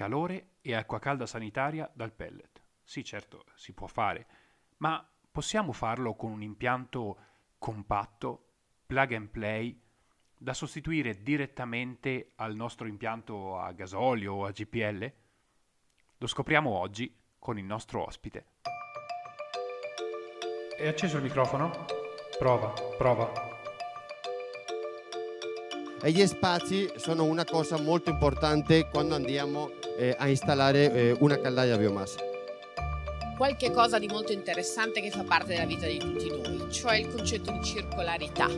calore e acqua calda sanitaria dal pellet. Sì, certo, si può fare, ma possiamo farlo con un impianto compatto, plug and play, da sostituire direttamente al nostro impianto a gasolio o a GPL? Lo scopriamo oggi con il nostro ospite. È acceso il microfono? Prova, prova. E gli spazi sono una cosa molto importante quando andiamo eh, a installare eh, una caldaia a biomassa. Qualche cosa di molto interessante che fa parte della vita di tutti noi, cioè il concetto di circolarità.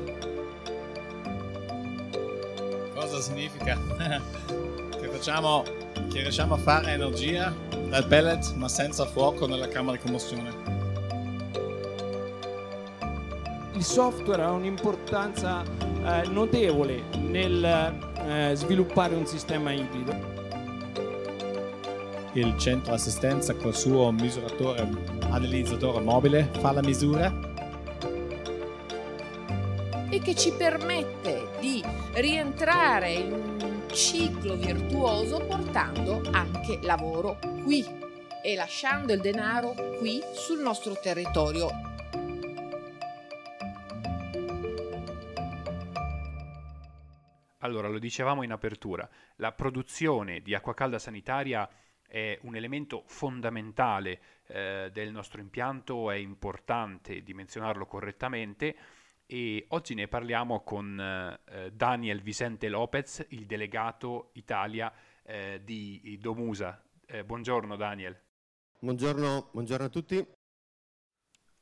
Cosa significa? che, facciamo, che riusciamo a fare energia dal pellet ma senza fuoco nella camera di combustione. Il software ha un'importanza eh, notevole nel eh, sviluppare un sistema ibrido. Il centro assistenza col suo misuratore analizzatore mobile fa la misura e che ci permette di rientrare in un ciclo virtuoso portando anche lavoro qui e lasciando il denaro qui sul nostro territorio Allora, lo dicevamo in apertura, la produzione di acqua calda sanitaria è un elemento fondamentale eh, del nostro impianto, è importante dimensionarlo correttamente e oggi ne parliamo con eh, Daniel Vicente Lopez, il delegato Italia eh, di Domusa. Eh, buongiorno Daniel. Buongiorno, buongiorno a tutti.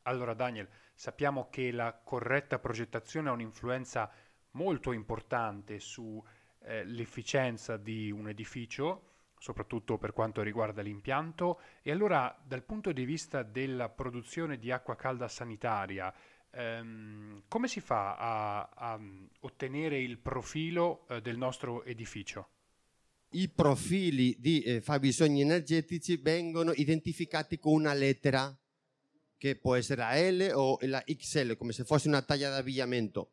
Allora Daniel, sappiamo che la corretta progettazione ha un'influenza molto importante sull'efficienza eh, di un edificio, soprattutto per quanto riguarda l'impianto. E allora, dal punto di vista della produzione di acqua calda sanitaria, ehm, come si fa a, a ottenere il profilo eh, del nostro edificio? I profili di eh, fabbisogni energetici vengono identificati con una lettera che può essere la L o la XL, come se fosse una taglia d'abbigliamento.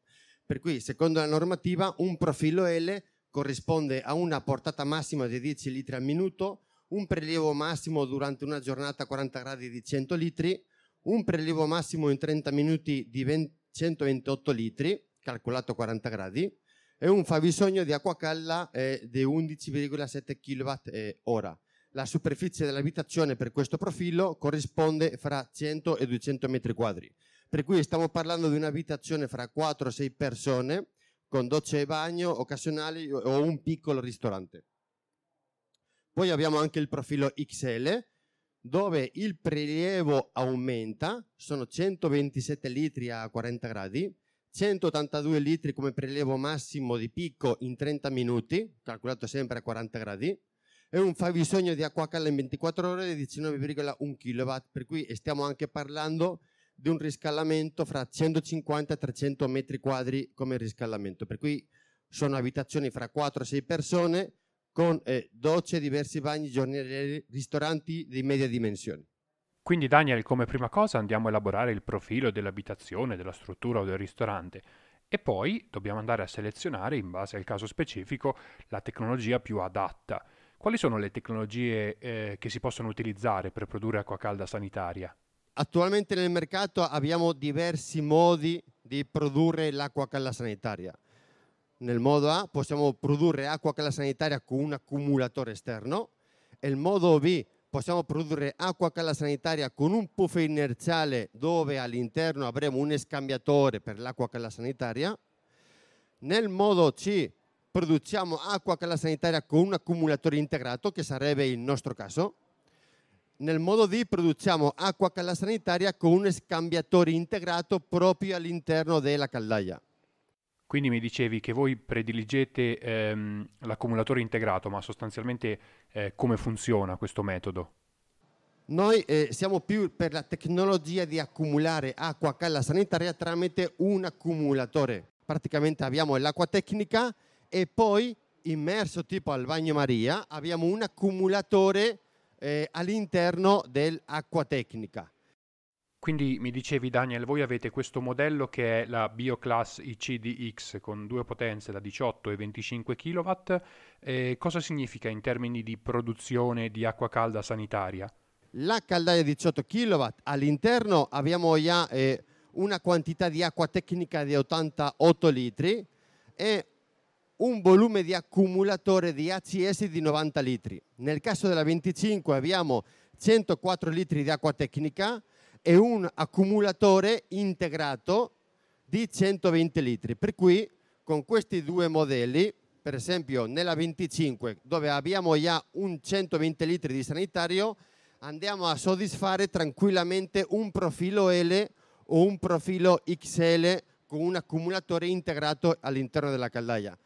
Per cui, secondo la normativa, un profilo L corrisponde a una portata massima di 10 litri al minuto, un prelievo massimo durante una giornata a 40 gradi di 100 litri, un prelievo massimo in 30 minuti di 20, 128 litri, calcolato a 40 gradi, e un fabbisogno di acqua calda eh, di 11,7 kWh. Eh, la superficie dell'abitazione per questo profilo corrisponde fra 100 e 200 metri quadri. Per cui stiamo parlando di un'abitazione fra 4 6 persone con docce e bagno occasionali o un piccolo ristorante. Poi abbiamo anche il profilo XL dove il prelievo aumenta, sono 127 litri a 40 gradi, 182 litri come prelievo massimo di picco in 30 minuti, calcolato sempre a 40 gradi, e un fabbisogno di acqua calda in 24 ore di 19,1 kW, per cui stiamo anche parlando di un riscaldamento fra 150 e 300 metri quadri come riscaldamento, per cui sono abitazioni fra 4 e 6 persone con eh, docce, diversi bagni giornalieri, ristoranti di media dimensione. Quindi Daniel, come prima cosa andiamo a elaborare il profilo dell'abitazione, della struttura o del ristorante e poi dobbiamo andare a selezionare, in base al caso specifico, la tecnologia più adatta. Quali sono le tecnologie eh, che si possono utilizzare per produrre acqua calda sanitaria? Attualmente nel mercato abbiamo diversi modi di produrre l'acqua calda sanitaria. Nel modo A possiamo produrre acqua calda sanitaria con un accumulatore esterno. Nel modo B possiamo produrre acqua calda sanitaria con un puff inerziale dove all'interno avremo un scambiatore per l'acqua calda sanitaria. Nel modo C produciamo acqua calda sanitaria con un accumulatore integrato, che sarebbe il nostro caso nel modo D produciamo acqua calda sanitaria con un scambiatore integrato proprio all'interno della caldaia. Quindi mi dicevi che voi prediligete ehm, l'accumulatore integrato, ma sostanzialmente eh, come funziona questo metodo? Noi eh, siamo più per la tecnologia di accumulare acqua calda sanitaria tramite un accumulatore. Praticamente abbiamo l'acqua tecnica e poi immerso tipo al bagno Maria abbiamo un accumulatore eh, all'interno dell'acqua tecnica. quindi mi dicevi Daniel, voi avete questo modello che è la BioClass ICDX con due potenze da 18 e 25 kW. Eh, cosa significa in termini di produzione di acqua calda sanitaria? La caldaia 18 kW all'interno abbiamo già eh, una quantità di acqua tecnica di 88 litri e un volume di accumulatore di ACS di 90 litri. Nel caso della 25 abbiamo 104 litri di acqua tecnica e un accumulatore integrato di 120 litri. Per cui con questi due modelli, per esempio nella 25 dove abbiamo già un 120 litri di sanitario, andiamo a soddisfare tranquillamente un profilo L o un profilo XL con un accumulatore integrato all'interno della caldaia.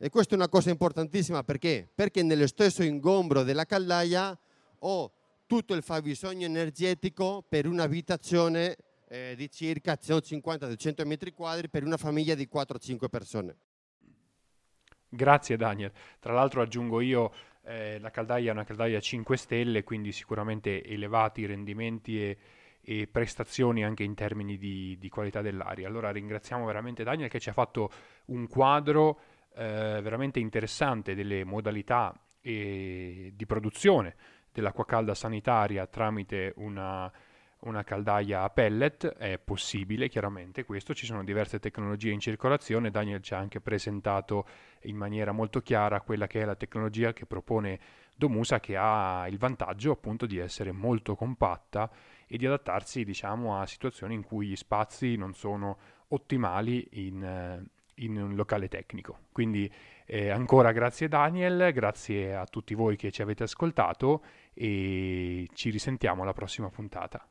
E questa è una cosa importantissima perché? Perché nello stesso ingombro della caldaia ho tutto il fabbisogno energetico per un'abitazione eh, di circa 150-200 metri quadri per una famiglia di 4-5 persone. Grazie Daniel. Tra l'altro aggiungo io, eh, la caldaia è una caldaia 5 stelle, quindi sicuramente elevati rendimenti e, e prestazioni anche in termini di, di, qualità dell'aria. Allora ringraziamo veramente Daniel che ci ha fatto un quadro eh, veramente interessante delle modalità e, di produzione dell'acqua calda sanitaria tramite una, una caldaia a pellet, è possibile chiaramente questo, ci sono diverse tecnologie in circolazione, Daniel ci ha anche presentato in maniera molto chiara quella che è la tecnologia che propone Domusa che ha il vantaggio appunto di essere molto compatta e di adattarsi diciamo a situazioni in cui gli spazi non sono ottimali in, in un locale tecnico. Quindi eh, ancora grazie Daniel, grazie a tutti voi che ci avete ascoltato e ci risentiamo alla prossima puntata.